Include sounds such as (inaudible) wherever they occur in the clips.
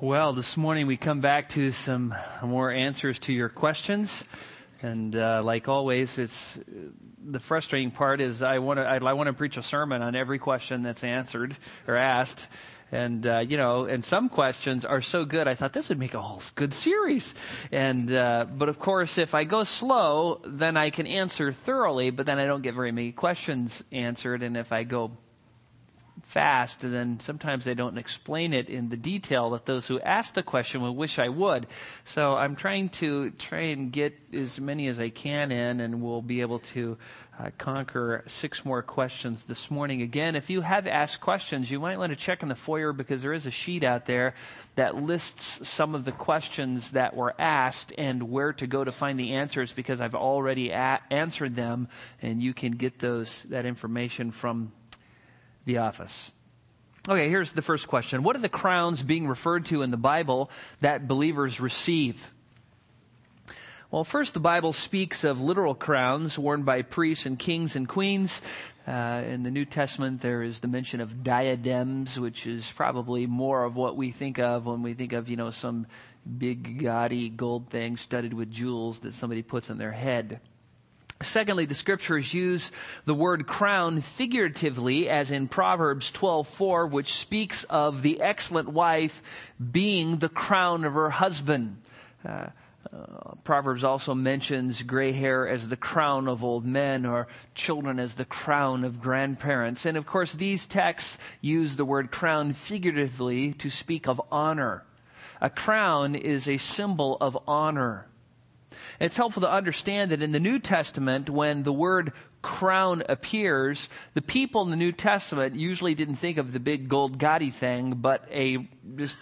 Well, this morning we come back to some more answers to your questions. And uh, like always, it's the frustrating part is I want to I, want to preach a sermon on every question that's answered or asked. And uh, you know, and some questions are so good. I thought this would make a whole good series. And uh, but of course, if I go slow, then I can answer thoroughly. But then I don't get very many questions answered. And if I go fast, and then sometimes they don't explain it in the detail that those who ask the question would wish I would. So I'm trying to try and get as many as I can in, and we'll be able to uh, conquer six more questions this morning. Again, if you have asked questions, you might want to check in the foyer because there is a sheet out there that lists some of the questions that were asked and where to go to find the answers because I've already a- answered them, and you can get those that information from the office. Okay, here's the first question. What are the crowns being referred to in the Bible that believers receive? Well, first, the Bible speaks of literal crowns worn by priests and kings and queens. Uh, in the New Testament, there is the mention of diadems, which is probably more of what we think of when we think of, you know, some big, gaudy gold thing studded with jewels that somebody puts on their head. Secondly, the scriptures use the word crown figuratively, as in Proverbs 12:4, which speaks of the excellent wife being the crown of her husband. Uh, uh, Proverbs also mentions gray hair as the crown of old men or children as the crown of grandparents. And of course, these texts use the word crown figuratively to speak of honor. A crown is a symbol of honor. It's helpful to understand that in the New Testament, when the word crown appears, the people in the New Testament usually didn't think of the big gold gaudy thing, but a just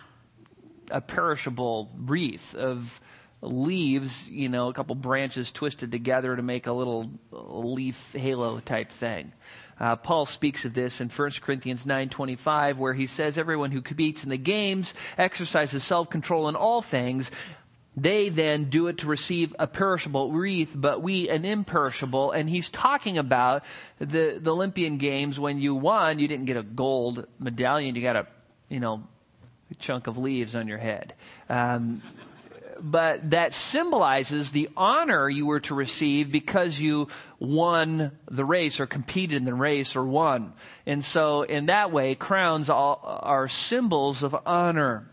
a perishable wreath of leaves, you know, a couple branches twisted together to make a little leaf halo type thing. Uh, Paul speaks of this in 1 Corinthians 9:25 where he says everyone who competes in the games exercises self-control in all things they then do it to receive a perishable wreath, but we an imperishable. And he's talking about the, the Olympian Games when you won, you didn't get a gold medallion, you got a, you know, a chunk of leaves on your head. Um, but that symbolizes the honor you were to receive because you won the race or competed in the race or won. And so in that way, crowns are symbols of honor.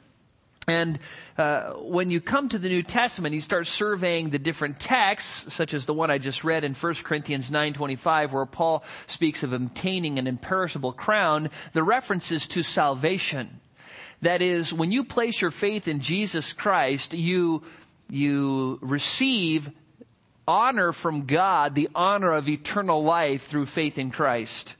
And uh, when you come to the New Testament, you start surveying the different texts, such as the one I just read in 1 Corinthians 9:25, where Paul speaks of obtaining an imperishable crown. The references to salvation. That is, when you place your faith in Jesus Christ, you you receive honor from God, the honor of eternal life through faith in Christ.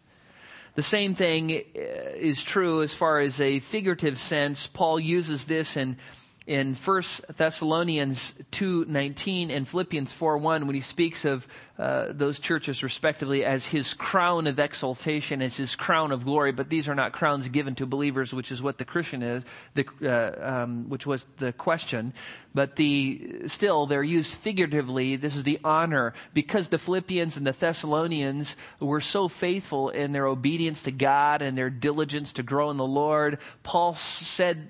The same thing uh, is true as far as a figurative sense. Paul uses this in in 1 Thessalonians 2:19 and Philippians 4:1 when he speaks of uh, those churches respectively as his crown of exaltation as his crown of glory but these are not crowns given to believers which is what the Christian is the, uh, um, which was the question. But the still they're used figuratively. This is the honor. Because the Philippians and the Thessalonians were so faithful in their obedience to God and their diligence to grow in the Lord Paul said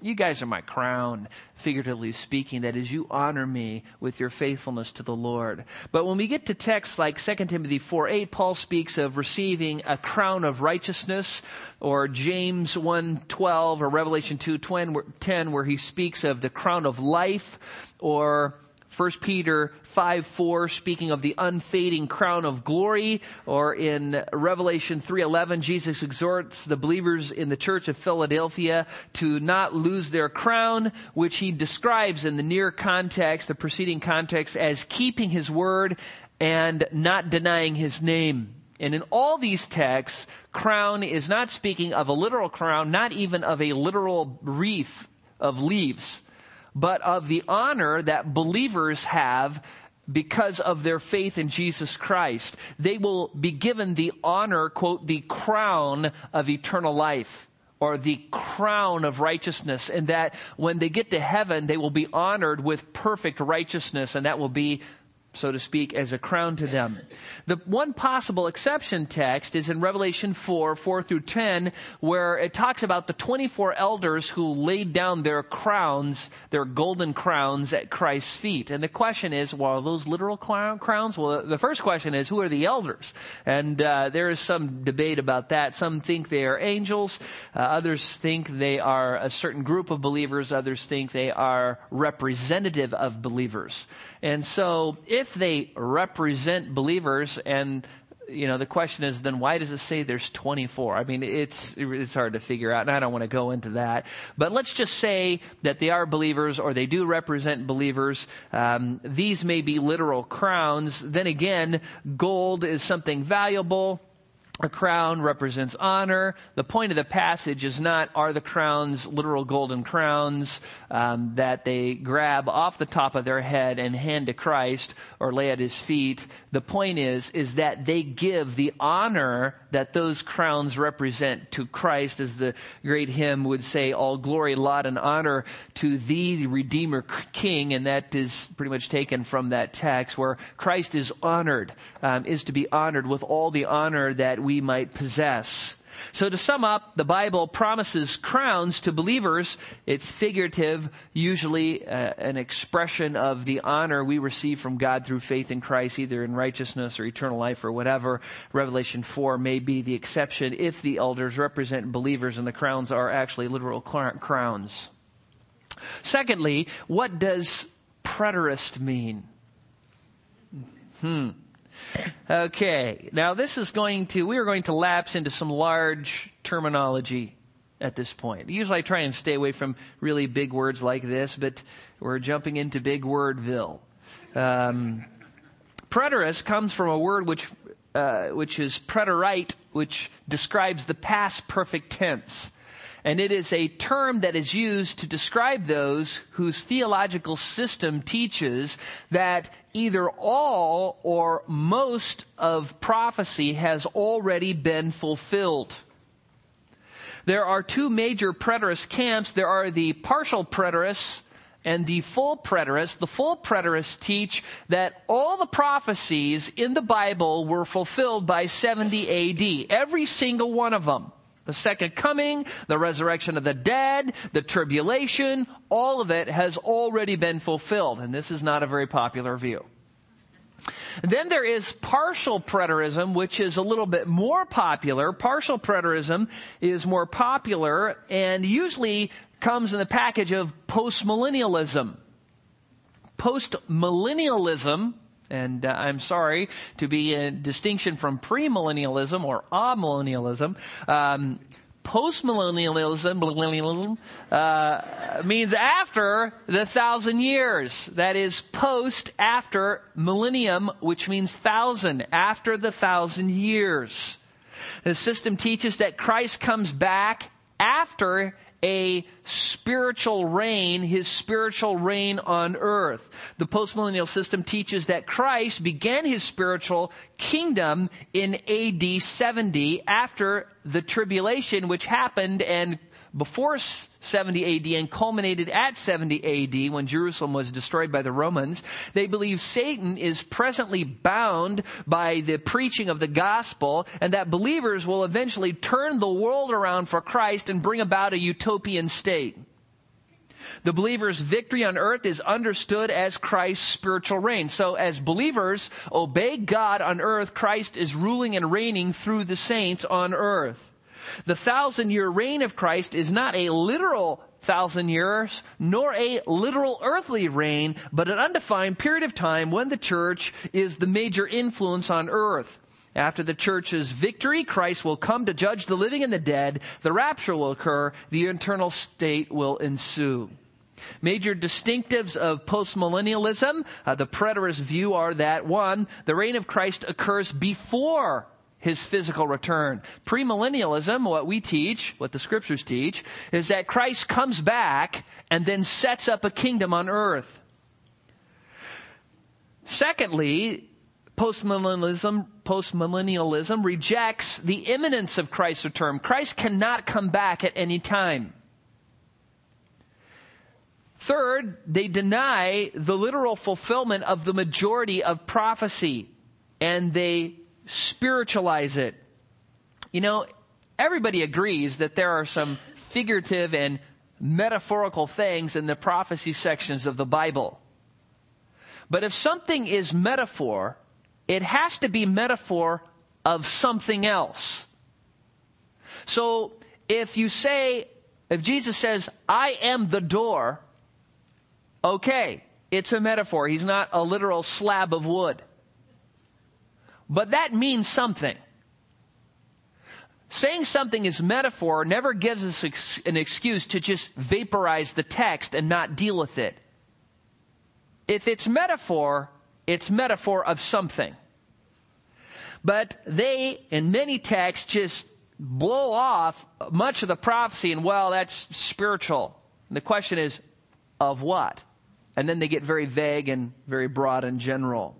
you guys are my crown, figuratively speaking, that is, you honor me with your faithfulness to the Lord. But when we get to texts like 2 Timothy 4 8, Paul speaks of receiving a crown of righteousness, or James 1 12, or Revelation 2 10, where he speaks of the crown of life, or 1 Peter 5 4, speaking of the unfading crown of glory, or in Revelation 3.11, Jesus exhorts the believers in the church of Philadelphia to not lose their crown, which he describes in the near context, the preceding context, as keeping his word and not denying his name. And in all these texts, crown is not speaking of a literal crown, not even of a literal wreath of leaves but of the honor that believers have because of their faith in Jesus Christ. They will be given the honor, quote, the crown of eternal life or the crown of righteousness and that when they get to heaven, they will be honored with perfect righteousness and that will be so to speak, as a crown to them. The one possible exception text is in Revelation 4, 4 through 10, where it talks about the 24 elders who laid down their crowns, their golden crowns at Christ's feet. And the question is, well, are those literal crowns? Well, the first question is, who are the elders? And uh, there is some debate about that. Some think they are angels. Uh, others think they are a certain group of believers. Others think they are representative of believers. And so, if they represent believers and you know, the question is then why does it say there's 24? I mean, it's, it's hard to figure out, and I don't want to go into that. But let's just say that they are believers or they do represent believers. Um, these may be literal crowns. Then again, gold is something valuable. A crown represents honor. The point of the passage is not are the crowns literal golden crowns um, that they grab off the top of their head and hand to Christ or lay at his feet. The point is is that they give the honor that those crowns represent to Christ, as the great hymn would say, "All glory, laud, and honor to thee, the Redeemer King," and that is pretty much taken from that text where Christ is honored, um, is to be honored with all the honor that we might possess. So to sum up, the Bible promises crowns to believers. It's figurative, usually uh, an expression of the honor we receive from God through faith in Christ, either in righteousness or eternal life or whatever. Revelation 4 may be the exception if the elders represent believers and the crowns are actually literal crowns. Secondly, what does preterist mean? Hmm. Okay, now this is going to, we are going to lapse into some large terminology at this point. Usually I try and stay away from really big words like this, but we're jumping into big wordville. Um, preterist comes from a word which, uh, which is preterite, which describes the past perfect tense and it is a term that is used to describe those whose theological system teaches that either all or most of prophecy has already been fulfilled. There are two major preterist camps. There are the partial preterists and the full preterists. The full preterists teach that all the prophecies in the Bible were fulfilled by 70 AD. Every single one of them. The second coming, the resurrection of the dead, the tribulation, all of it has already been fulfilled. And this is not a very popular view. Then there is partial preterism, which is a little bit more popular. Partial preterism is more popular and usually comes in the package of postmillennialism. Postmillennialism and uh, I'm sorry to be a distinction from premillennialism or amillennialism. Um, postmillennialism millennialism, uh, means after the thousand years. That is post after millennium, which means thousand, after the thousand years. The system teaches that Christ comes back after a spiritual reign, his spiritual reign on earth. The postmillennial system teaches that Christ began his spiritual kingdom in AD 70 after the tribulation which happened and before 70 AD and culminated at 70 AD when Jerusalem was destroyed by the Romans. They believe Satan is presently bound by the preaching of the gospel and that believers will eventually turn the world around for Christ and bring about a utopian state. The believer's victory on earth is understood as Christ's spiritual reign. So as believers obey God on earth, Christ is ruling and reigning through the saints on earth. The thousand year reign of Christ is not a literal thousand years, nor a literal earthly reign, but an undefined period of time when the church is the major influence on earth. After the church's victory, Christ will come to judge the living and the dead. The rapture will occur. The eternal state will ensue. Major distinctives of postmillennialism, uh, the preterist view are that one, the reign of Christ occurs before his physical return. Premillennialism, what we teach, what the scriptures teach, is that Christ comes back and then sets up a kingdom on earth. Secondly, postmillennialism, postmillennialism rejects the imminence of Christ's return. Christ cannot come back at any time. Third, they deny the literal fulfillment of the majority of prophecy and they spiritualize it. You know, everybody agrees that there are some figurative and metaphorical things in the prophecy sections of the Bible. But if something is metaphor, it has to be metaphor of something else. So if you say, if Jesus says, I am the door, okay, it's a metaphor. He's not a literal slab of wood. But that means something. Saying something is metaphor never gives us an excuse to just vaporize the text and not deal with it. If it's metaphor, it's metaphor of something. But they, in many texts, just blow off much of the prophecy and, well, that's spiritual. And the question is, of what? And then they get very vague and very broad and general.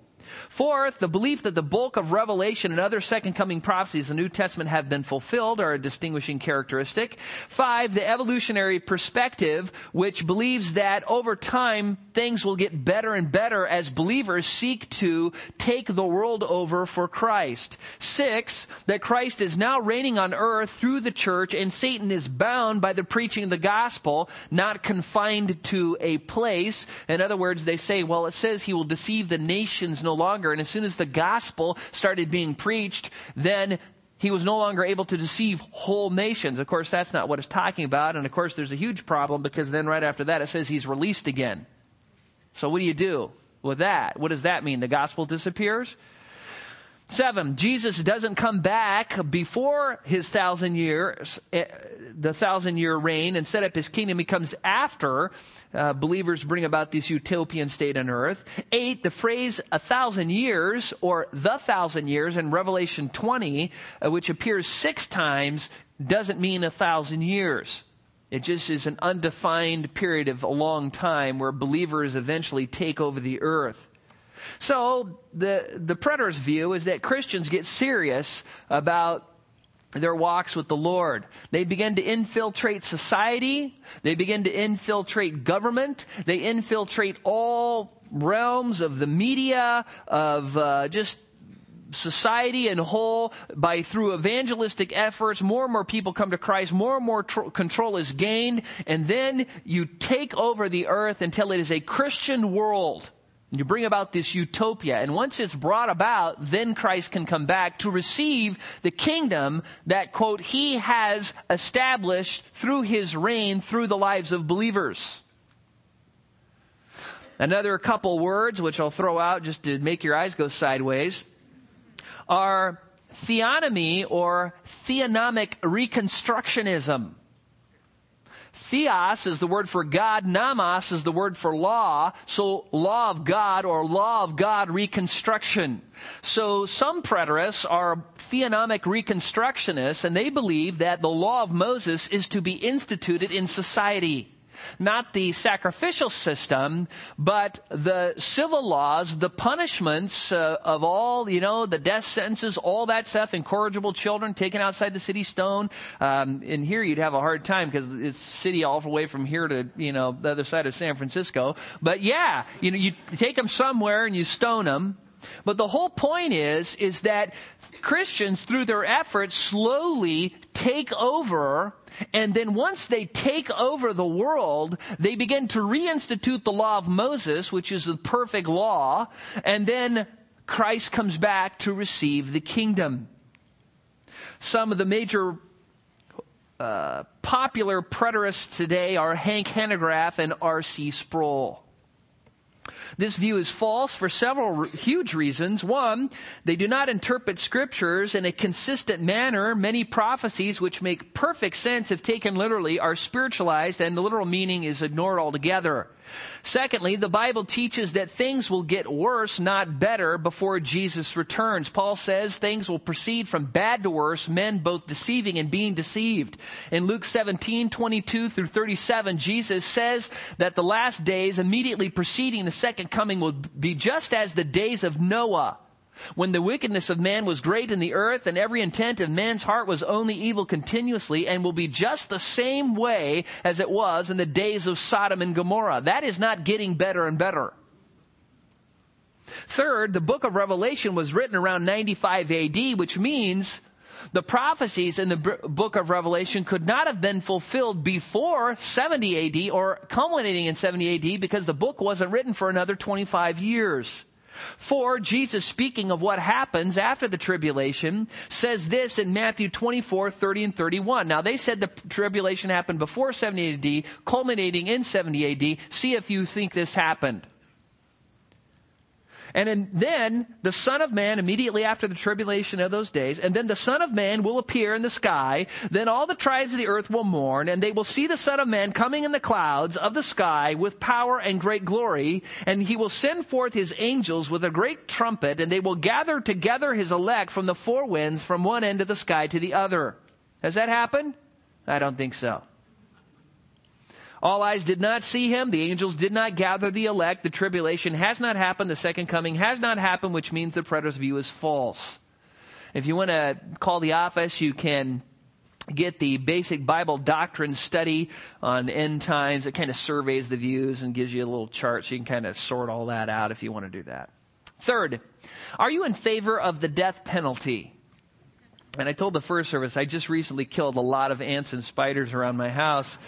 Fourth, the belief that the bulk of Revelation and other second coming prophecies in the New Testament have been fulfilled are a distinguishing characteristic. Five, the evolutionary perspective, which believes that over time things will get better and better as believers seek to take the world over for Christ. Six, that Christ is now reigning on earth through the church and Satan is bound by the preaching of the gospel, not confined to a place. In other words, they say, well, it says he will deceive the nations no longer. And as soon as the gospel started being preached, then he was no longer able to deceive whole nations. Of course, that's not what it's talking about. And of course, there's a huge problem because then right after that it says he's released again. So what do you do with that? What does that mean? The gospel disappears? Seven, Jesus doesn't come back before his thousand years, eh, the thousand year reign and set up his kingdom. He comes after uh, believers bring about this utopian state on earth. Eight, the phrase a thousand years or the thousand years in Revelation 20, uh, which appears six times, doesn't mean a thousand years. It just is an undefined period of a long time where believers eventually take over the earth. So the, the preterist view is that Christians get serious about their walks with the Lord. They begin to infiltrate society. They begin to infiltrate government. They infiltrate all realms of the media, of uh, just society in whole by through evangelistic efforts more and more people come to christ more and more tr- control is gained and then you take over the earth until it is a christian world you bring about this utopia. And once it's brought about, then Christ can come back to receive the kingdom that, quote, he has established through his reign through the lives of believers. Another couple words, which I'll throw out just to make your eyes go sideways, are theonomy or theonomic reconstructionism. Theos is the word for God. nomos is the word for law. So law of God or law of God reconstruction. So some preterists are theonomic reconstructionists and they believe that the law of Moses is to be instituted in society not the sacrificial system, but the civil laws, the punishments uh, of all, you know, the death sentences, all that stuff, incorrigible children taken outside the city stone. Um, in here, you'd have a hard time because it's city all the way from here to, you know, the other side of San Francisco. But yeah, you know, you take them somewhere and you stone them. But the whole point is, is that Christians, through their efforts, slowly take over, and then once they take over the world, they begin to reinstitute the law of Moses, which is the perfect law, and then Christ comes back to receive the kingdom. Some of the major uh, popular preterists today are Hank Hanegraaff and R.C. Sproul. This view is false for several huge reasons. One, they do not interpret scriptures in a consistent manner. Many prophecies which make perfect sense if taken literally are spiritualized and the literal meaning is ignored altogether. Secondly, the Bible teaches that things will get worse, not better, before Jesus returns. Paul says things will proceed from bad to worse, men both deceiving and being deceived. In Luke 17, 22 through 37, Jesus says that the last days immediately preceding the second coming will be just as the days of Noah. when the wickedness of man was great in the earth and every intent of man's heart was only evil continuously and will be just the same way as it was in the days of Sodom and Gomorrah. That is not getting better and better. Third, the book of Revelation was written around 95 AD, which means the prophecies in the book of Revelation could not have been fulfilled before 70 AD or culminating in 70 AD because the book wasn't written for another 25 years. For Jesus speaking of what happens after the tribulation says this in Matthew 24, 30 and 31. Now they said the tribulation happened before 70 AD, culminating in 70 AD. See if you think this happened. And then the Son of Man, immediately after the tribulation of those days, and then the Son of Man will appear in the sky. Then all the tribes of the earth will mourn, and they will see the Son of Man coming in the clouds of the sky with power and great glory. And he will send forth his angels with a great trumpet, and they will gather together his elect from the four winds, from one end of the sky to the other. Has that happened? I don't think so. All eyes did not see him. The angels did not gather the elect. The tribulation has not happened. The second coming has not happened, which means the preterist view is false. If you want to call the office, you can get the basic Bible doctrine study on end times. It kind of surveys the views and gives you a little chart so you can kind of sort all that out if you want to do that. Third, are you in favor of the death penalty? And I told the first service I just recently killed a lot of ants and spiders around my house.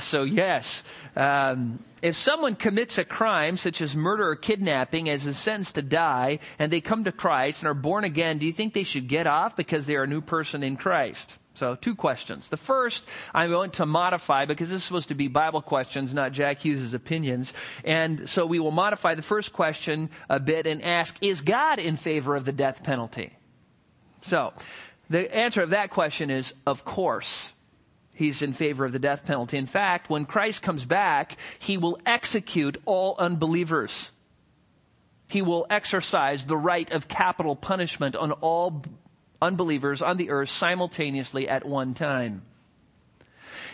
So, yes, um, if someone commits a crime such as murder or kidnapping as a sentence to die, and they come to Christ and are born again, do you think they should get off because they are a new person in Christ? So, two questions. The first, I'm going to modify because this is supposed to be Bible questions, not Jack Hughes' opinions. And so we will modify the first question a bit and ask, is God in favor of the death penalty? So, the answer of that question is, of course he's in favor of the death penalty. In fact, when Christ comes back, he will execute all unbelievers. He will exercise the right of capital punishment on all unbelievers on the earth simultaneously at one time.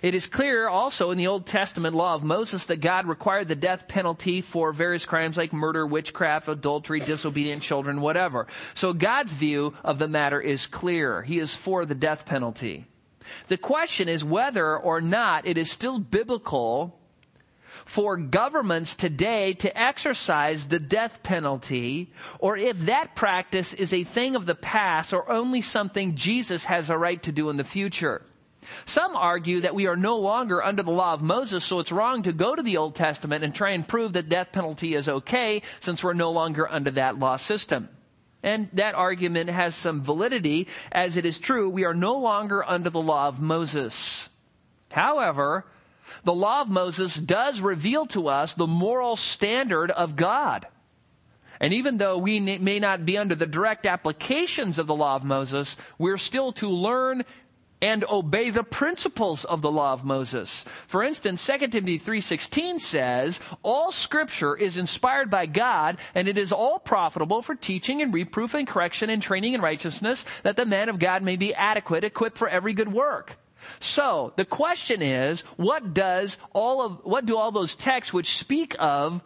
It is clear also in the Old Testament law of Moses that God required the death penalty for various crimes like murder, witchcraft, adultery, disobedient children, whatever. So God's view of the matter is clear. He is for the death penalty. The question is whether or not it is still biblical for governments today to exercise the death penalty, or if that practice is a thing of the past or only something Jesus has a right to do in the future. Some argue that we are no longer under the law of Moses, so it's wrong to go to the Old Testament and try and prove that death penalty is okay since we're no longer under that law system. And that argument has some validity, as it is true, we are no longer under the law of Moses. However, the law of Moses does reveal to us the moral standard of God. And even though we may not be under the direct applications of the law of Moses, we're still to learn and obey the principles of the law of Moses. For instance, 2 Timothy 3:16 says, "All scripture is inspired by God, and it is all profitable for teaching and reproof and correction and training in righteousness, that the man of God may be adequate, equipped for every good work." So, the question is, what does all of what do all those texts which speak of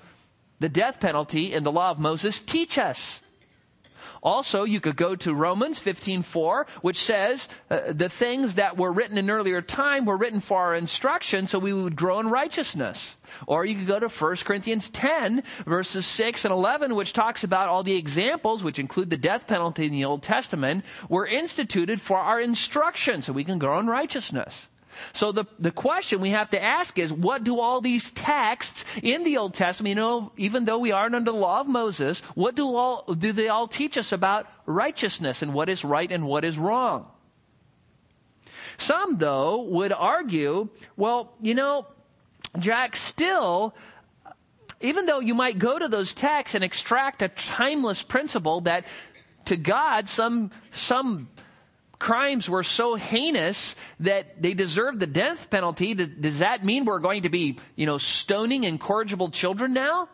the death penalty in the law of Moses teach us? Also, you could go to Romans 15:4, which says uh, the things that were written in earlier time were written for our instruction so we would grow in righteousness. Or you could go to 1 Corinthians 10 verses 6 and 11, which talks about all the examples, which include the death penalty in the Old Testament, were instituted for our instruction so we can grow in righteousness. So the, the question we have to ask is, what do all these texts in the Old Testament, you know, even though we aren't under the law of Moses, what do all, do they all teach us about righteousness and what is right and what is wrong? Some, though, would argue, well, you know, Jack, still, even though you might go to those texts and extract a timeless principle that to God, some, some crimes were so heinous that they deserved the death penalty, does that mean we're going to be, you know, stoning incorrigible children now?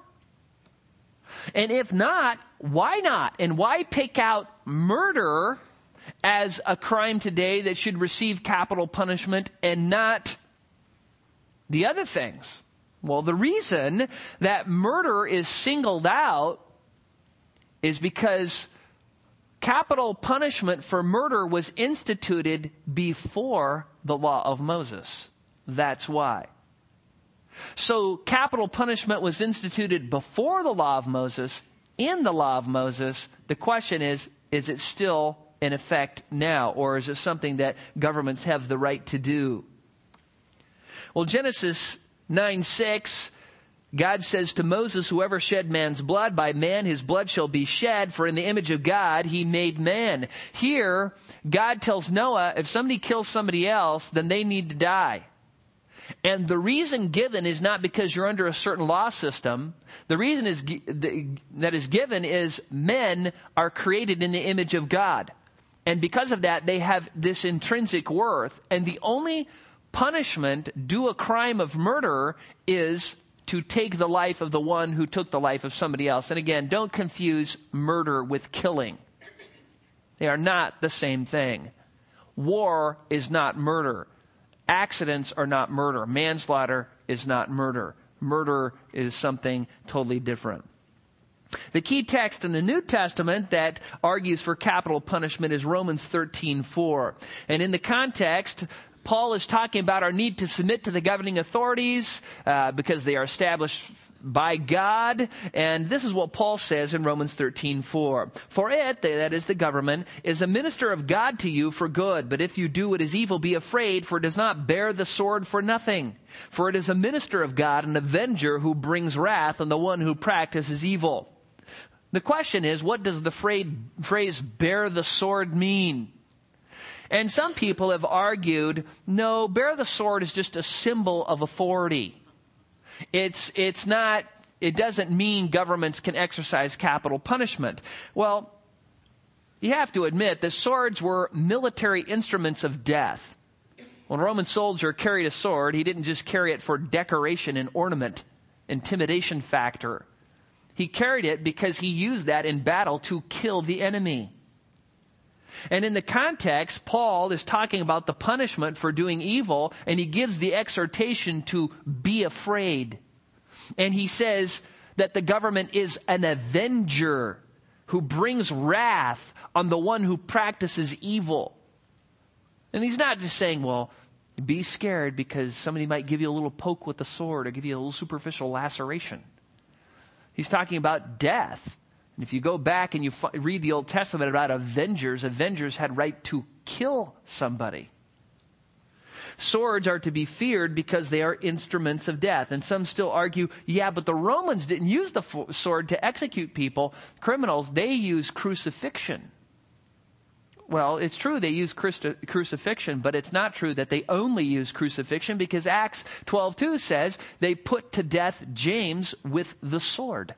And if not, why not? And why pick out murder as a crime today that should receive capital punishment and not the other things? Well, the reason that murder is singled out is because capital punishment for murder was instituted before the law of Moses. That's why. So capital punishment was instituted before the law of Moses. In the law of Moses, the question is, is it still in effect now, or is it something that governments have the right to do? Well, Genesis 9 6 God says to Moses, whoever shed man's blood, by man his blood shall be shed, for in the image of God he made man. Here, God tells Noah, if somebody kills somebody else, then they need to die. And the reason given is not because you're under a certain law system. The reason is, that is given is men are created in the image of God. And because of that, they have this intrinsic worth. And the only punishment due a crime of murder is to take the life of the one who took the life of somebody else. And again, don't confuse murder with killing. They are not the same thing. War is not murder. Accidents are not murder. Manslaughter is not murder. Murder is something totally different. The key text in the New Testament that argues for capital punishment is Romans 13:4. And in the context, Paul is talking about our need to submit to the governing authorities uh, because they are established by God. And this is what Paul says in Romans 13, 4. For it, that is the government, is a minister of God to you for good. But if you do what is evil, be afraid, for it does not bear the sword for nothing. For it is a minister of God, an avenger who brings wrath on the one who practices evil. The question is, what does the phrase bear the sword mean? And some people have argued, no, bear the sword is just a symbol of authority. It's, it's not, it doesn't mean governments can exercise capital punishment. Well, you have to admit that swords were military instruments of death. When a Roman soldier carried a sword, he didn't just carry it for decoration and ornament, intimidation factor. He carried it because he used that in battle to kill the enemy. And in the context, Paul is talking about the punishment for doing evil, and he gives the exhortation to be afraid. And he says that the government is an avenger who brings wrath on the one who practices evil. And he's not just saying, well, be scared because somebody might give you a little poke with the sword or give you a little superficial laceration. He's talking about death. And if you go back and you f- read the Old Testament about avengers, avengers had right to kill somebody. Swords are to be feared because they are instruments of death. And some still argue, yeah, but the Romans didn't use the f- sword to execute people, criminals. They used crucifixion. Well, it's true they use crucifixion, but it's not true that they only use crucifixion because Acts 12:2 says they put to death James with the sword.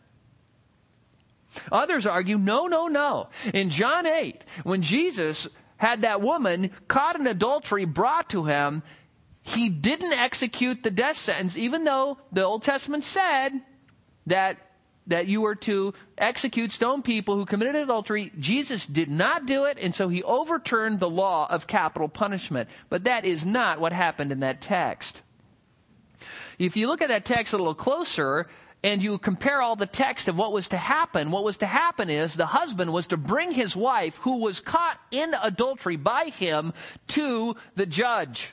Others argue, no, no, no. In John 8, when Jesus had that woman caught in adultery brought to him, he didn't execute the death sentence, even though the Old Testament said that that you were to execute stone people who committed adultery. Jesus did not do it, and so he overturned the law of capital punishment. But that is not what happened in that text. If you look at that text a little closer, and you compare all the text of what was to happen, what was to happen is the husband was to bring his wife, who was caught in adultery by him, to the judge.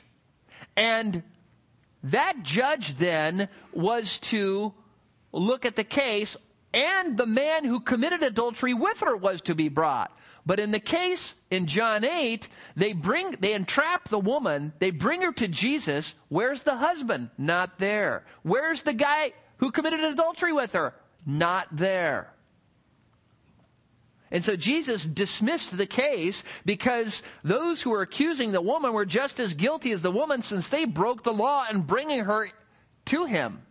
And that judge then was to look at the case, and the man who committed adultery with her was to be brought. But in the case in John 8, they bring, they entrap the woman, they bring her to Jesus. Where's the husband? Not there. Where's the guy who committed adultery with her? Not there. And so Jesus dismissed the case because those who were accusing the woman were just as guilty as the woman since they broke the law in bringing her to him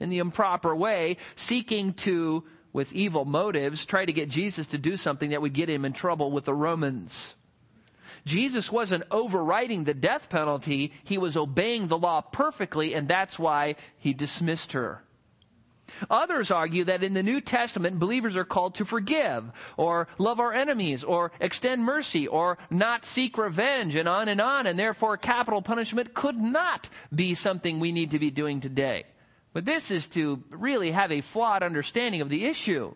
in the improper way, seeking to, with evil motives, try to get Jesus to do something that would get him in trouble with the Romans. Jesus wasn't overriding the death penalty, he was obeying the law perfectly, and that's why he dismissed her. Others argue that in the New Testament, believers are called to forgive, or love our enemies, or extend mercy, or not seek revenge, and on and on, and therefore capital punishment could not be something we need to be doing today. But this is to really have a flawed understanding of the issue.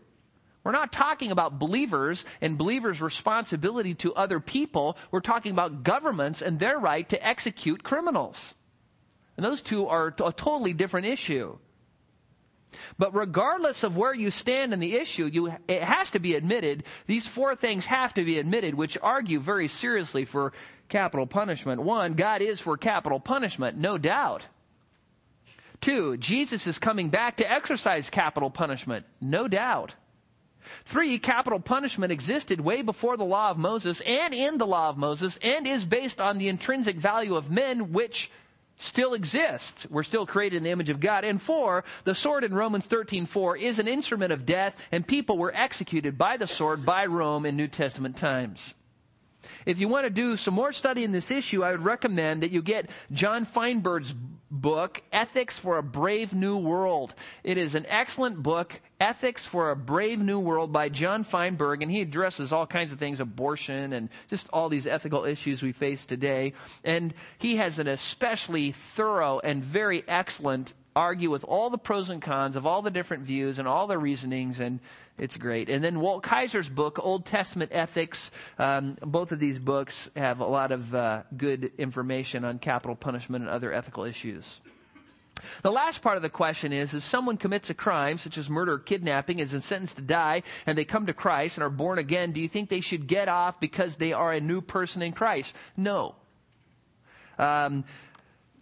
We're not talking about believers and believers' responsibility to other people. We're talking about governments and their right to execute criminals. And those two are a totally different issue. But regardless of where you stand in the issue, you, it has to be admitted, these four things have to be admitted, which argue very seriously for capital punishment. One, God is for capital punishment, no doubt. Two, Jesus is coming back to exercise capital punishment, no doubt. Three, capital punishment existed way before the law of Moses and in the law of Moses and is based on the intrinsic value of men, which still exists. We're still created in the image of God. And four, the sword in Romans 13, 4 is an instrument of death and people were executed by the sword by Rome in New Testament times. If you want to do some more study in this issue, I would recommend that you get John Feinberg's book, Ethics for a Brave New World. It is an excellent book, Ethics for a Brave New World by John Feinberg, and he addresses all kinds of things, abortion and just all these ethical issues we face today. And he has an especially thorough and very excellent argue with all the pros and cons of all the different views and all the reasonings, and it's great. And then Walt Kaiser's book, Old Testament Ethics, um, both of these books have a lot of uh, good information on capital punishment and other ethical issues. The last part of the question is if someone commits a crime, such as murder or kidnapping, is sentenced to die, and they come to Christ and are born again, do you think they should get off because they are a new person in Christ? No. Um,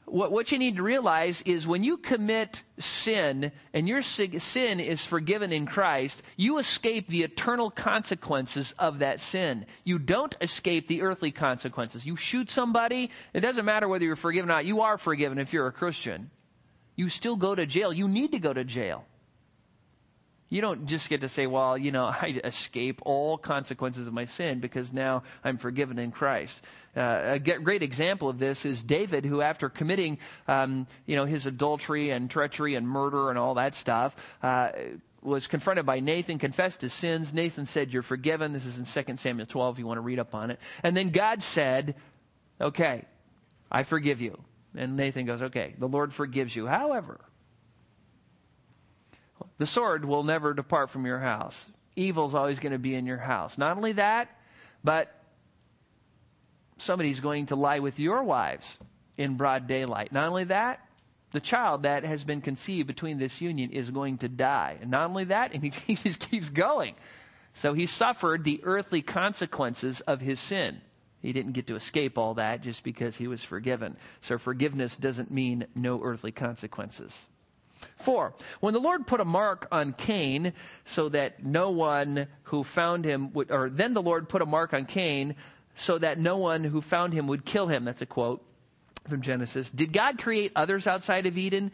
what, what you need to realize is when you commit sin and your sin is forgiven in Christ, you escape the eternal consequences of that sin. You don't escape the earthly consequences. You shoot somebody, it doesn't matter whether you're forgiven or not. You are forgiven if you're a Christian. You still go to jail. You need to go to jail. You don't just get to say, well, you know, (laughs) I escape all consequences of my sin because now I'm forgiven in Christ. Uh, a great example of this is David, who after committing, um, you know, his adultery and treachery and murder and all that stuff, uh, was confronted by Nathan, confessed his sins. Nathan said, you're forgiven. This is in 2 Samuel 12 if you want to read up on it. And then God said, okay, I forgive you. And Nathan goes, okay, the Lord forgives you. However, the sword will never depart from your house. Evil's always going to be in your house. Not only that, but somebody's going to lie with your wives in broad daylight. Not only that, the child that has been conceived between this union is going to die. And not only that, and he, (laughs) he just keeps going. So he suffered the earthly consequences of his sin. He didn't get to escape all that just because he was forgiven. So forgiveness doesn't mean no earthly consequences. Four, when the Lord put a mark on Cain so that no one who found him would, or then the Lord put a mark on Cain so that no one who found him would kill him. That's a quote from Genesis. Did God create others outside of Eden?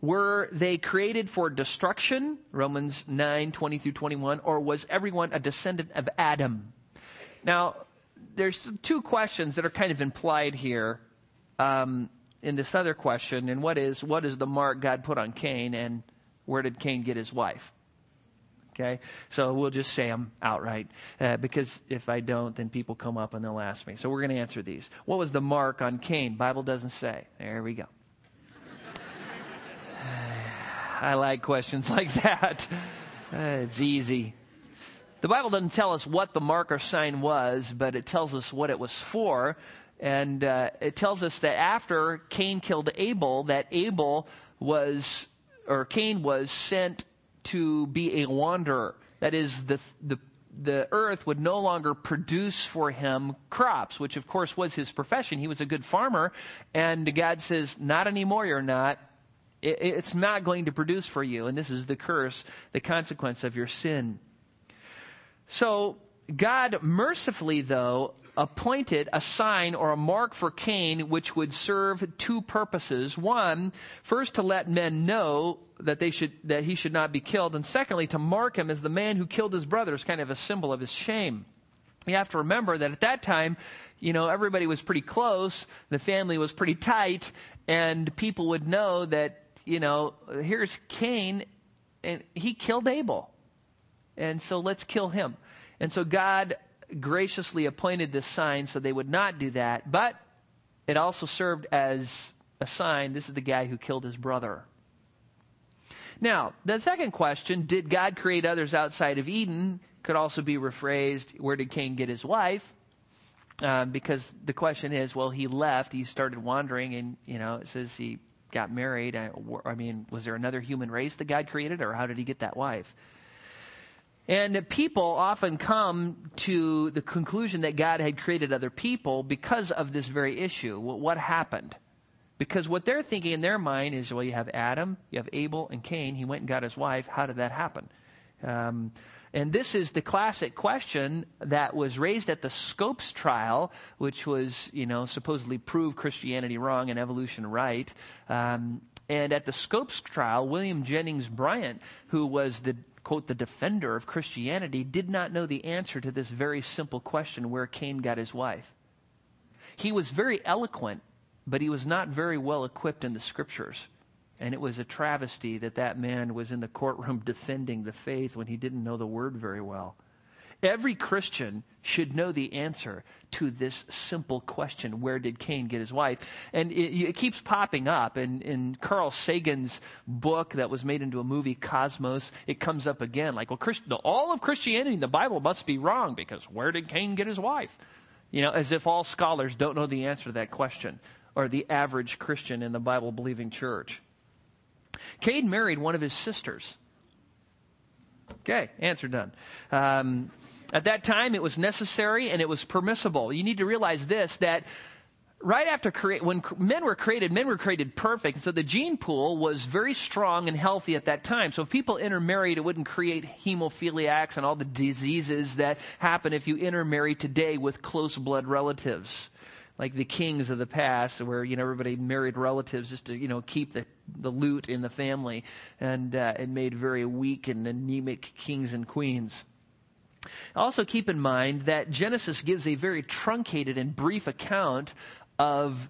Were they created for destruction? Romans 9, 20 through 21. Or was everyone a descendant of Adam? Now, there's two questions that are kind of implied here um, in this other question. And what is, what is the mark God put on Cain and where did Cain get his wife? Okay? So we'll just say them outright. Uh, because if I don't, then people come up and they'll ask me. So we're going to answer these. What was the mark on Cain? Bible doesn't say. There we go. (sighs) I like questions (laughs) like that. Uh, it's easy. The Bible doesn't tell us what the mark or sign was, but it tells us what it was for. And uh, it tells us that after Cain killed Abel, that Abel was, or Cain was sent to be a wanderer. That is, the, the, the earth would no longer produce for him crops, which of course was his profession. He was a good farmer. And God says, Not anymore, you're not. It, it's not going to produce for you. And this is the curse, the consequence of your sin. So, God mercifully, though, appointed a sign or a mark for Cain which would serve two purposes. One, first to let men know that they should that he should not be killed, and secondly to mark him as the man who killed his brother kind of a symbol of his shame. You have to remember that at that time, you know, everybody was pretty close, the family was pretty tight, and people would know that, you know, here's Cain and he killed Abel. And so let's kill him. And so God graciously appointed this sign so they would not do that, but it also served as a sign this is the guy who killed his brother. Now, the second question, did God create others outside of Eden, could also be rephrased, where did Cain get his wife? Uh, because the question is, well, he left, he started wandering, and, you know, it says he got married. I, I mean, was there another human race that God created, or how did he get that wife? And people often come to the conclusion that God had created other people because of this very issue. What happened? Because what they're thinking in their mind is, well, you have Adam, you have Abel, and Cain. He went and got his wife. How did that happen? Um, and this is the classic question that was raised at the Scopes trial, which was, you know, supposedly prove Christianity wrong and evolution right. Um, and at the Scopes trial, William Jennings Bryan, who was the quote, the defender of Christianity, did not know the answer to this very simple question where Cain got his wife. He was very eloquent but he was not very well equipped in the scriptures. And it was a travesty that that man was in the courtroom (laughs) defending the faith when he didn't know the word very well. Every Christian should know the answer to this simple question where did Cain get his wife? And it, it, keeps popping up. And in Carl Sagan's book that was made into a movie, Cosmos, it comes up again. Like, well, Christ, all of Christianity in the Bible must be wrong because where did Cain get his wife? You know, as if all scholars don't know the answer to that question or the average Christian in the Bible believing church. Cain married one of his sisters. Okay, answer done. Um, at that time, it was necessary and it was permissible. You need to realize this that right after create, when men were created, men were created perfect. And so the gene pool was very strong and healthy at that time. So if people intermarried, it wouldn't create hemophiliacs and all the diseases that happen if you intermarry today with close blood relatives like the kings of the past, where you know everybody married relatives just to you know keep the the loot in the family, and uh, and made very weak and anemic kings and queens. Also, keep in mind that Genesis gives a very truncated and brief account of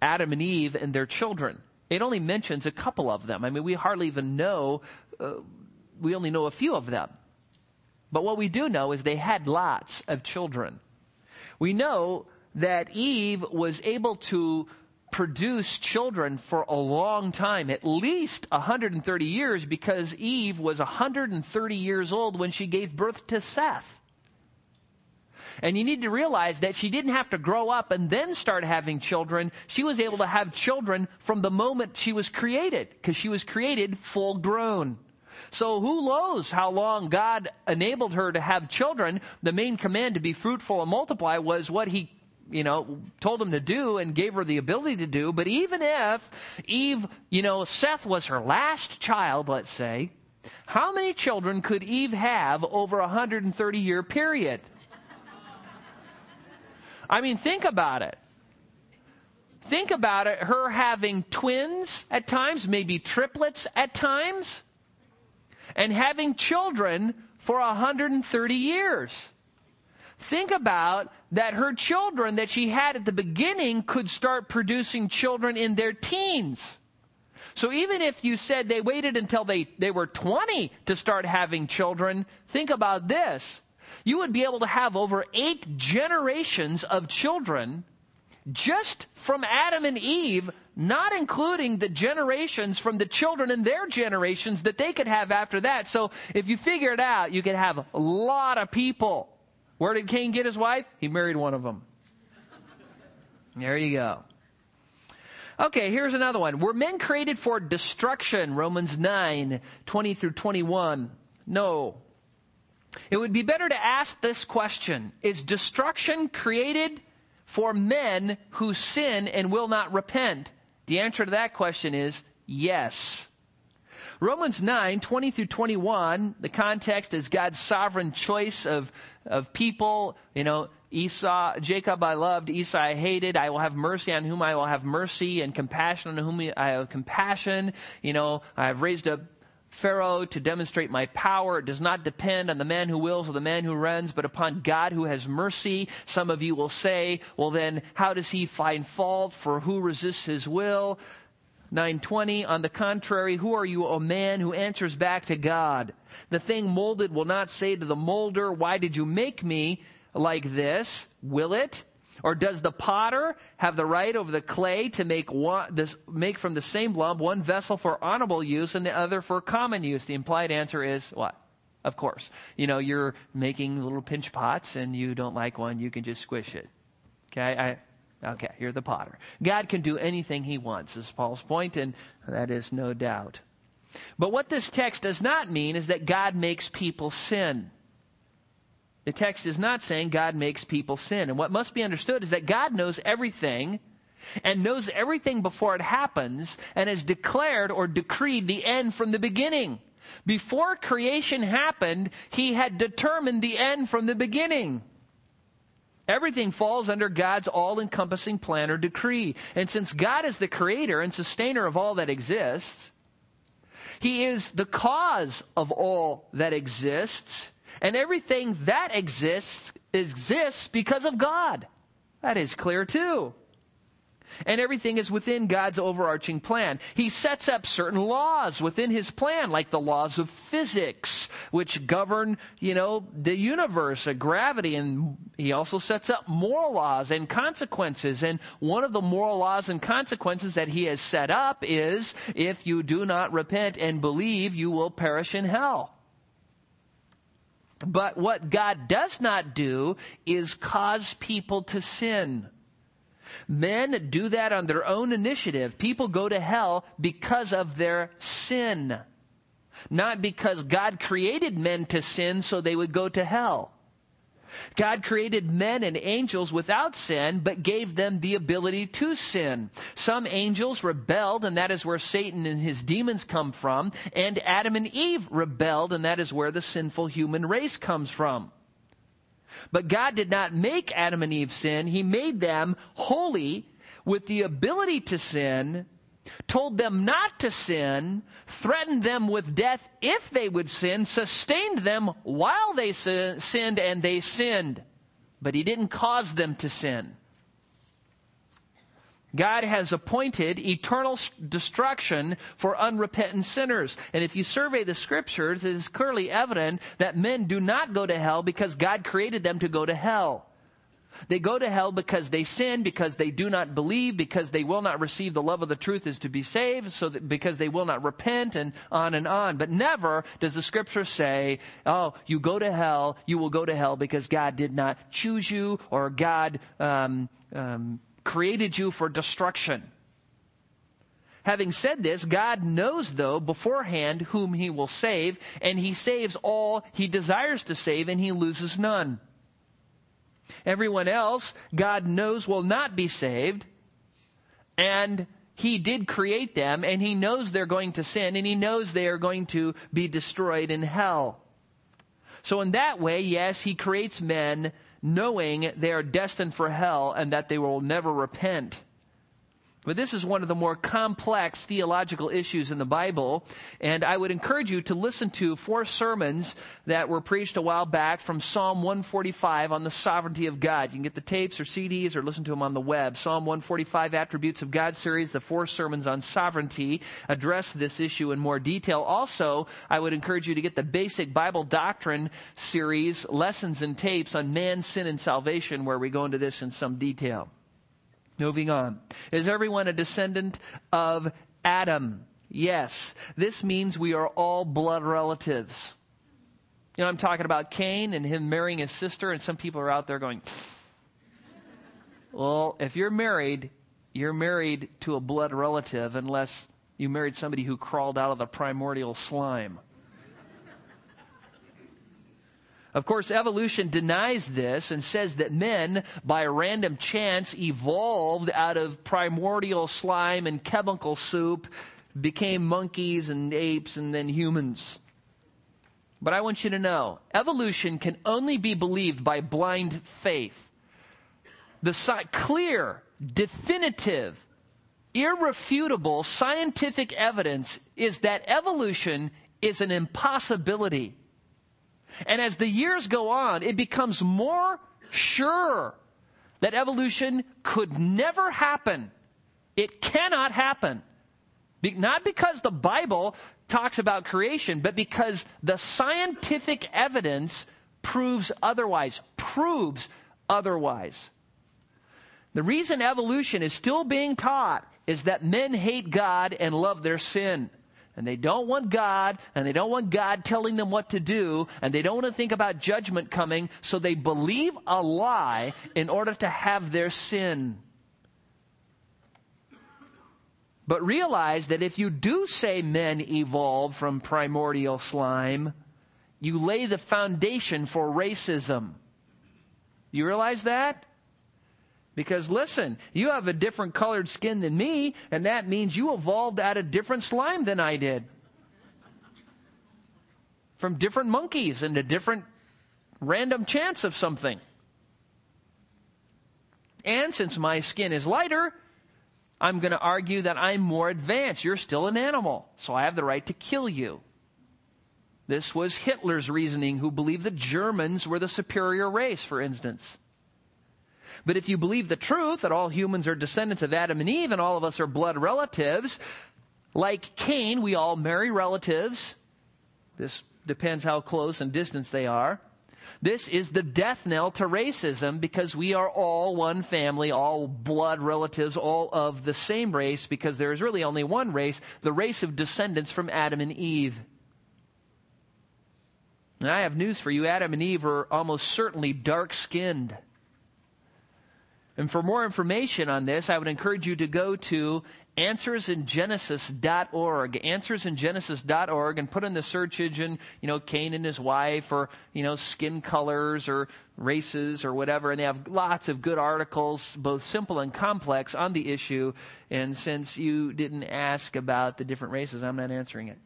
Adam and Eve and their children. It only mentions a couple of them. I mean, we hardly even know. Uh, we only know a few of them. But what we do know is they had lots of children. We know that Eve was able to produce children for a long time, at least 130 years, because Eve was 130 years old when she gave birth to Seth. And you need to realize that she didn't have to grow up and then start having children. She was able to have children from the moment she was created, because she was created full grown. So who knows how long God enabled her to have children? The main command to be fruitful and multiply was what he you know, told him to do and gave her the ability to do. But even if Eve, you know, Seth was her last child, let's say, how many children could Eve have over a 130 year period? I mean, think about it. Think about it, her having twins at times, maybe triplets at times, and having children for 130 years. Think about that her children that she had at the beginning could start producing children in their teens. So even if you said they waited until they, they were 20 to start having children, think about this. You would be able to have over eight generations of children just from Adam and Eve, not including the generations from the children and their generations that they could have after that. So if you figure it out, you could have a lot of people. Where did Cain get his wife? He married one of them. There you go. Okay, here's another one. Were men created for destruction? Romans 9, 20 through 21. No. It would be better to ask this question. Is destruction created for men who sin and will not repent? The answer to that question is yes. Romans 9, 20 through 21, the context is God's sovereign choice of of people, you know, Esau, Jacob I loved, Esau I hated. I will have mercy on whom I will have mercy and compassion on whom I have compassion. You know, I have raised up Pharaoh to demonstrate my power. It does not depend on the man who wills or the man who runs, but upon God who has mercy. Some of you will say, well then, how does he find fault for who resists his will? 920, on the contrary, who are you, O man, who answers back to God? The thing molded will not say to the molder, why did you make me like this? Will it? Or does the potter have the right over the clay to make one, this, make from the same lump one vessel for honorable use and the other for common use? The implied answer is what? Of course. You know, you're making little pinch pots and you don't like one, you can just squish it. Okay? I, okay, you're the potter. God can do anything he wants, is Paul's point, and that is no doubt. But what this text does not mean is that God makes people sin. The text is not saying God makes people sin. And what must be understood is that God knows everything and knows everything before it happens and has declared or decreed the end from the beginning. Before creation happened, he had determined the end from the beginning. Everything falls under God's all encompassing plan or decree. And since God is the creator and sustainer of all that exists, he is the cause of all that exists. And everything that exists exists because of God. That is clear too. And everything is within God's overarching plan. He sets up certain laws within his plan, like the laws of physics, which govern, you know, the universe, gravity, and he also sets up moral laws and consequences. And one of the moral laws and consequences that he has set up is if you do not repent and believe, you will perish in hell. But what God does not do is cause people to sin. Men do that on their own initiative. People go to hell because of their sin. Not because God created men to sin so they would go to hell. God created men and angels without sin, but gave them the ability to sin. Some angels rebelled, and that is where Satan and his demons come from. And Adam and Eve rebelled, and that is where the sinful human race comes from. But God did not make Adam and Eve sin. He made them holy with the ability to sin, told them not to sin, threatened them with death if they would sin, sustained them while they sinned, and they sinned. But He didn't cause them to sin. God has appointed eternal destruction for unrepentant sinners. And if you survey the scriptures, it is clearly evident that men do not go to hell because God created them to go to hell. They go to hell because they sin, because they do not believe, because they will not receive the love of the truth is to be saved, so that because they will not repent and on and on. But never does the scripture say, oh, you go to hell, you will go to hell because God did not choose you or God, um, um, created you for destruction. Having said this, God knows, though, beforehand whom he will save, and he saves all he desires to save, and he loses none. Everyone else, God knows will not be saved, and he did create them, and he knows they're going to sin, and he knows they are going to be destroyed in hell. So in that way, yes, he creates men knowing they are destined for hell and that they will never repent. But this is one of the more complex theological issues in the Bible, and I would encourage you to listen to four sermons that were preached a while back from Psalm 145 on the sovereignty of God. You can get the tapes or CDs or listen to them on the web. Psalm 145 Attributes of God series, the four sermons on sovereignty address this issue in more detail. Also, I would encourage you to get the basic Bible doctrine series, lessons and tapes on man, sin, and salvation, where we go into this in some detail. Moving on. Is everyone a descendant of Adam? Yes. This means we are all blood relatives. You know, I'm talking about Cain and him marrying his sister, and some people are out there going, well, if you're married, you're married to a blood relative unless you married somebody who crawled out of the primordial slime. Of course, evolution denies this and says that men, by random chance, evolved out of primordial slime and chemical soup, became monkeys and apes and then humans. But I want you to know, evolution can only be believed by blind faith. The si- clear, definitive, irrefutable scientific evidence is that evolution is an impossibility. And as the years go on, it becomes more sure that evolution could never happen. It cannot happen. Be- not because the Bible talks about creation, but because the scientific evidence proves otherwise, proves otherwise. The reason evolution is still being taught is that men hate God and love their sin. And they don't want God, and they don't want God telling them what to do, and they don't want to think about judgment coming, so they believe a lie in order to have their sin. But realize that if you do say men evolved from primordial slime, you lay the foundation for racism. You realize that? Because listen, you have a different colored skin than me, and that means you evolved out of different slime than I did. From different monkeys and a different random chance of something. And since my skin is lighter, I'm going to argue that I'm more advanced. You're still an animal, so I have the right to kill you. This was Hitler's reasoning, who believed the Germans were the superior race, for instance. But if you believe the truth that all humans are descendants of Adam and Eve and all of us are blood relatives, like Cain, we all marry relatives. This depends how close and distance they are. This is the death knell to racism because we are all one family, all blood relatives, all of the same race because there is really only one race, the race of descendants from Adam and Eve. And I have news for you. Adam and Eve are almost certainly dark skinned. And for more information on this, I would encourage you to go to answersingenesis.org, answersingenesis.org, and put in the search engine, you know, Cain and his wife, or, you know, skin colors, or races, or whatever. And they have lots of good articles, both simple and complex, on the issue. And since you didn't ask about the different races, I'm not answering it.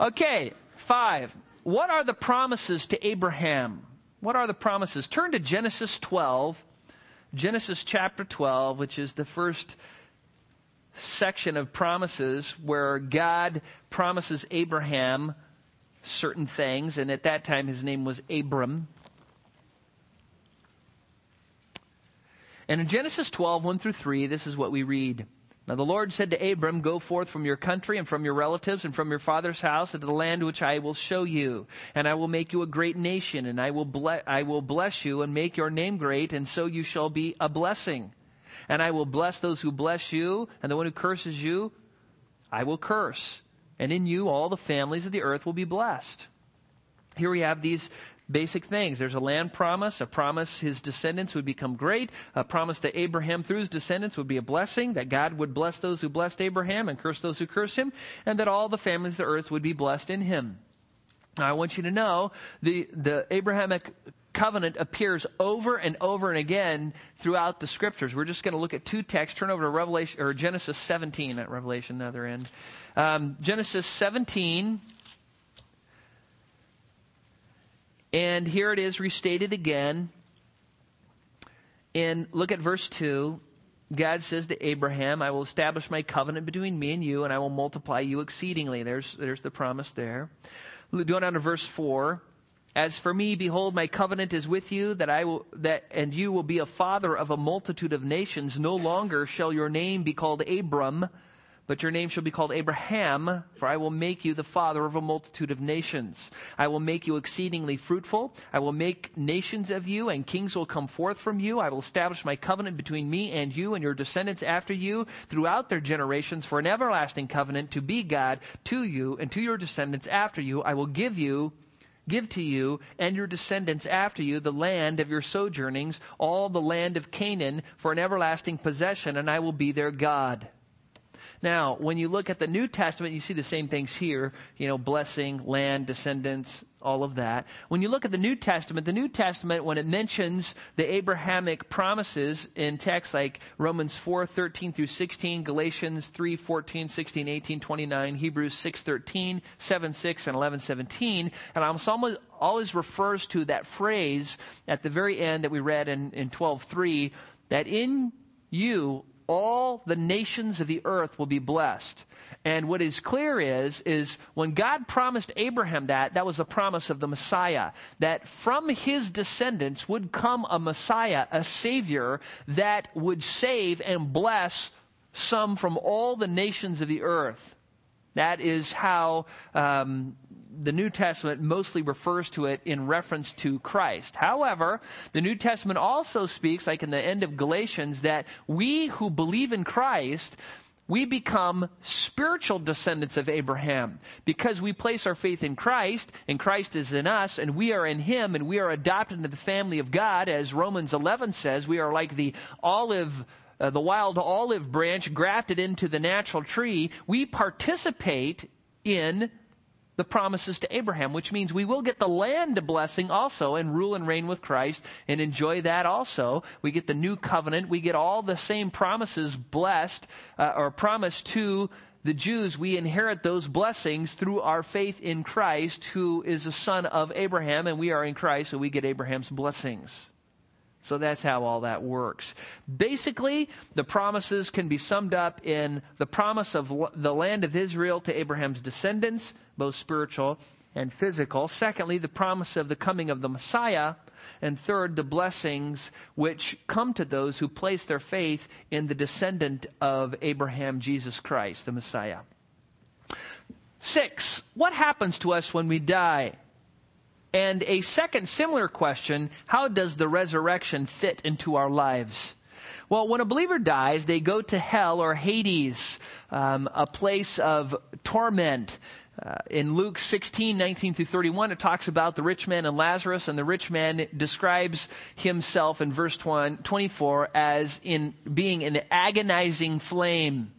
Okay, five. What are the promises to Abraham? What are the promises? Turn to Genesis 12 Genesis chapter 12, which is the first section of promises where God promises Abraham certain things, and at that time his name was Abram. And in Genesis 12, 1 through 3, this is what we read. Now the Lord said to Abram, Go forth from your country and from your relatives and from your father's house into the land which I will show you. And I will make you a great nation, and I will, ble- I will bless you and make your name great, and so you shall be a blessing. And I will bless those who bless you, and the one who curses you, I will curse. And in you all the families of the earth will be blessed. Here we have these basic things. There's a land promise, a promise his descendants would become great, a promise that Abraham through his descendants would be a blessing, that God would bless those who blessed Abraham and curse those who curse him, and that all the families of the earth would be blessed in him. Now, I want you to know the, the Abrahamic covenant appears over and over and again throughout the scriptures. We're just going to look at two texts. Turn over to Revelation or Genesis 17 at Revelation, other end. Um, Genesis 17 And here it is restated again. And look at verse 2. God says to Abraham, I will establish my covenant between me and you, and I will multiply you exceedingly. There's, there's the promise there. Going down to verse 4. As for me, behold, my covenant is with you, that I will, that, and you will be a father of a multitude of nations. No longer shall your name be called Abram, but your name shall be called Abraham, for I will make you the father of a multitude of nations. I will make you exceedingly fruitful. I will make nations of you, and kings will come forth from you. I will establish my covenant between me and you and your descendants after you throughout their generations for an everlasting covenant to be God to you and to your descendants after you. I will give you give to you and your descendants after you the land of your sojournings, all the land of Canaan for an everlasting possession, and I will be their God. Now, when you look at the New Testament, you see the same things here, you know, blessing, land, descendants, all of that. When you look at the New Testament, the New Testament, when it mentions the Abrahamic promises in texts like Romans 4, 13 through 16, Galatians 3, 14, 16, 18, 29, Hebrews 6, 13, 7, 6, and 11, 17, and almost always, refers to that phrase at the very end that we read in, in 12, 3, that in you all the nations of the earth will be blessed. And what is clear is, is when God promised Abraham that, that was a promise of the Messiah. That from his descendants would come a Messiah, a Savior, that would save and bless some from all the nations of the earth. That is how um, the New Testament mostly refers to it in reference to Christ. However, the New Testament also speaks, like in the end of Galatians, that we who believe in Christ we become spiritual descendants of Abraham because we place our faith in Christ and Christ is in us and we are in him and we are adopted into the family of God as Romans 11 says we are like the olive uh, the wild olive branch grafted into the natural tree we participate in the promises to Abraham, which means we will get the land blessing also and rule and reign with Christ and enjoy that also. We get the new covenant. We get all the same promises blessed uh, or promised to the Jews. We inherit those blessings through our faith in Christ, who is a son of Abraham, and we are in Christ, so we get Abraham's blessings. So that's how all that works. Basically, the promises can be summed up in the promise of the land of Israel to Abraham's descendants, both spiritual and physical. Secondly, the promise of the coming of the Messiah. And third, the blessings which come to those who place their faith in the descendant of Abraham, Jesus Christ, the Messiah. Six, what happens to us when we die? And a second similar question, how does the resurrection fit into our lives? Well, when a believer dies, they go to hell or Hades, um, a place of torment. Uh, in Luke 16, 19 through 31, it talks about the rich man and Lazarus, and the rich man describes himself in verse 24 as in being an agonizing flame.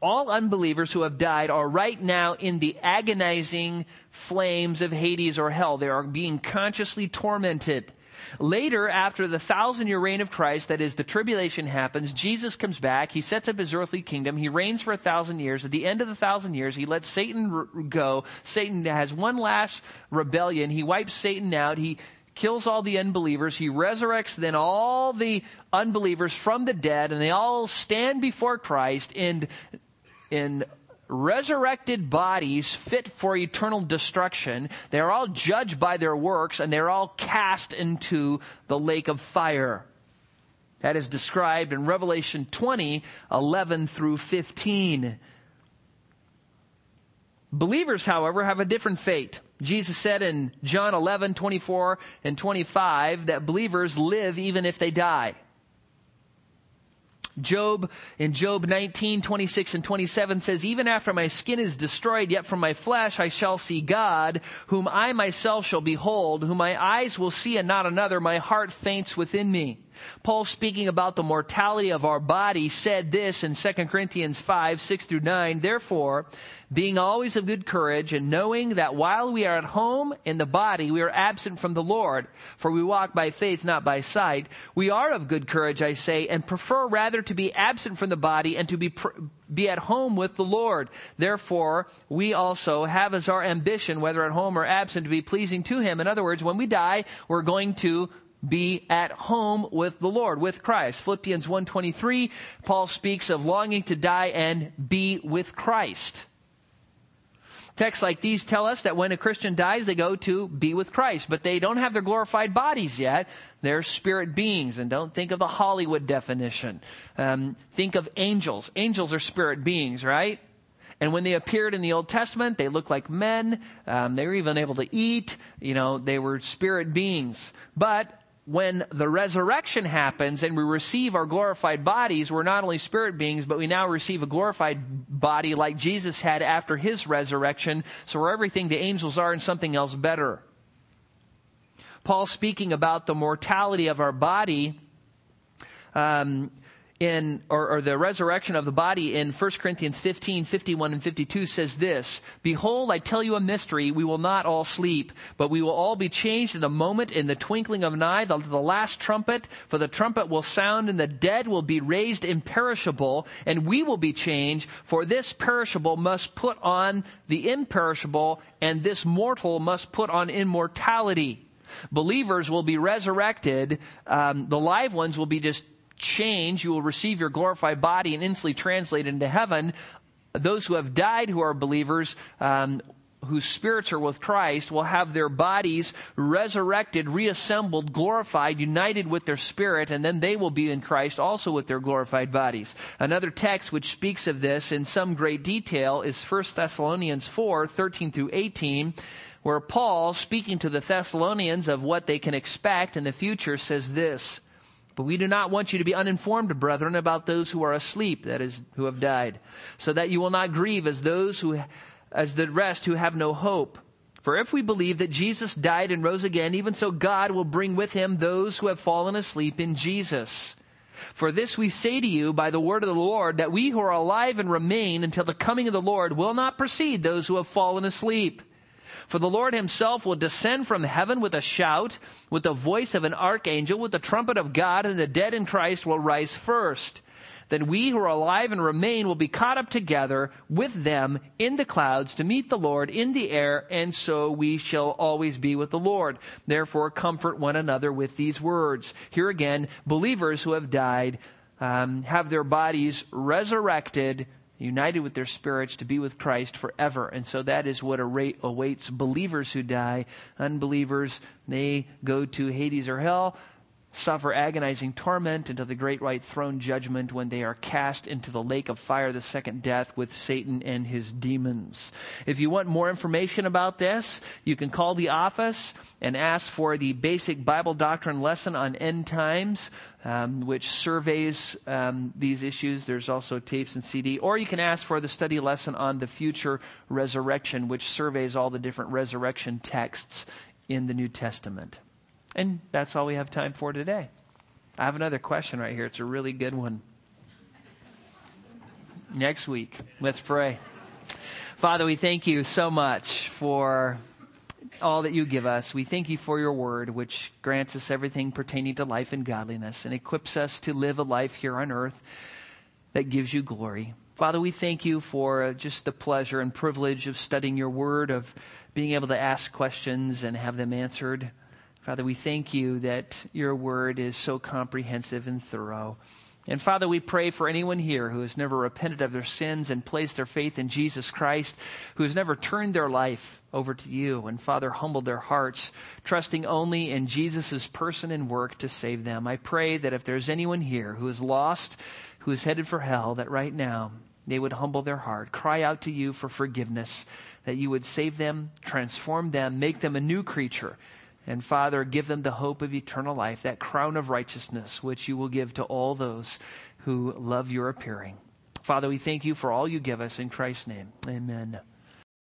All unbelievers who have died are right now in the agonizing flames of Hades or hell. They are being consciously tormented. Later, after the thousand year reign of Christ, that is, the tribulation happens, Jesus comes back, he sets up his earthly kingdom, he reigns for a thousand years. At the end of the thousand years, he lets Satan go. Satan has one last rebellion. He wipes Satan out. He kills all the unbelievers. He resurrects then all the unbelievers from the dead, and they all stand before Christ in, in resurrected bodies fit for eternal destruction. They're all judged by their works, and they're all cast into the lake of fire. That is described in Revelation 20, 11 through 15. Believers, however, have a different fate. Jesus said in John 11, 24 and 25 that believers live even if they die. Job, in Job 19, 26 and 27 says, Even after my skin is destroyed, yet from my flesh I shall see God, whom I myself shall behold, whom my eyes will see and not another, my heart faints within me. Paul speaking about the mortality of our body said this in 2 Corinthians 5, 6 through 9, Therefore, being always of good courage and knowing that while we are at home in the body, we are absent from the Lord, for we walk by faith, not by sight. We are of good courage, I say, and prefer rather to be absent from the body and to be, pr- be at home with the Lord. Therefore, we also have as our ambition, whether at home or absent, to be pleasing to Him. In other words, when we die, we're going to be at home with the Lord, with Christ. Philippians 1.23, Paul speaks of longing to die and be with Christ. Texts like these tell us that when a Christian dies, they go to be with Christ, but they don't have their glorified bodies yet. They're spirit beings, and don't think of the Hollywood definition. Um, think of angels. Angels are spirit beings, right? And when they appeared in the Old Testament, they looked like men. Um, they were even able to eat. You know, they were spirit beings. But when the resurrection happens and we receive our glorified bodies, we're not only spirit beings, but we now receive a glorified body like Jesus had after his resurrection. So we're everything the angels are and something else better. Paul speaking about the mortality of our body, um, in, or, or, the resurrection of the body in 1 Corinthians 15, 51 and 52 says this, Behold, I tell you a mystery. We will not all sleep, but we will all be changed in a moment in the twinkling of an eye, the, the last trumpet, for the trumpet will sound and the dead will be raised imperishable and we will be changed, for this perishable must put on the imperishable and this mortal must put on immortality. Believers will be resurrected. Um, the live ones will be just change, you will receive your glorified body and instantly translate into heaven. Those who have died who are believers, um, whose spirits are with Christ will have their bodies resurrected, reassembled, glorified, united with their spirit, and then they will be in Christ also with their glorified bodies. Another text which speaks of this in some great detail is 1 Thessalonians 4, 13 through 18, where Paul, speaking to the Thessalonians of what they can expect in the future, says this, but we do not want you to be uninformed, brethren, about those who are asleep, that is, who have died, so that you will not grieve as those who as the rest who have no hope. For if we believe that Jesus died and rose again, even so God will bring with him those who have fallen asleep in Jesus. For this we say to you by the word of the Lord, that we who are alive and remain until the coming of the Lord will not precede those who have fallen asleep. For the Lord himself will descend from heaven with a shout, with the voice of an archangel, with the trumpet of God, and the dead in Christ will rise first. Then we who are alive and remain will be caught up together with them in the clouds to meet the Lord in the air, and so we shall always be with the Lord. Therefore, comfort one another with these words. Here again, believers who have died um, have their bodies resurrected united with their spirits to be with Christ forever. And so that is what awaits believers who die. Unbelievers, they go to Hades or hell suffer agonizing torment until the great white throne judgment when they are cast into the lake of fire, the second death with Satan and his demons. If you want more information about this, you can call the office and ask for the basic Bible doctrine lesson on end times. Um, which surveys um, these issues. There's also tapes and CD. Or you can ask for the study lesson on the future resurrection, which surveys all the different resurrection texts in the New Testament. And that's all we have time for today. I have another question right here. It's a really good one. Next week, let's pray. Father, we thank you so much for all that you give us. We thank you for your word, which grants us everything pertaining to life and godliness and equips us to live a life here on earth that gives you glory. Father, we thank you for just the pleasure and privilege of studying your word, of being able to ask questions and have them answered. Father, we thank you that your word is so comprehensive and thorough. And Father, we pray for anyone here who has never repented of their sins and placed their faith in Jesus Christ, who has never turned their life over to you, and Father, humbled their hearts, trusting only in Jesus' person and work to save them. I pray that if there's anyone here who is lost, who is headed for hell, that right now they would humble their heart, cry out to you for forgiveness, that you would save them, transform them, make them a new creature and Father, give them the hope of eternal life, that crown of righteousness, which you will give to all those who love your appearing. Father, we thank you for all you give us in Christ's name. Amen.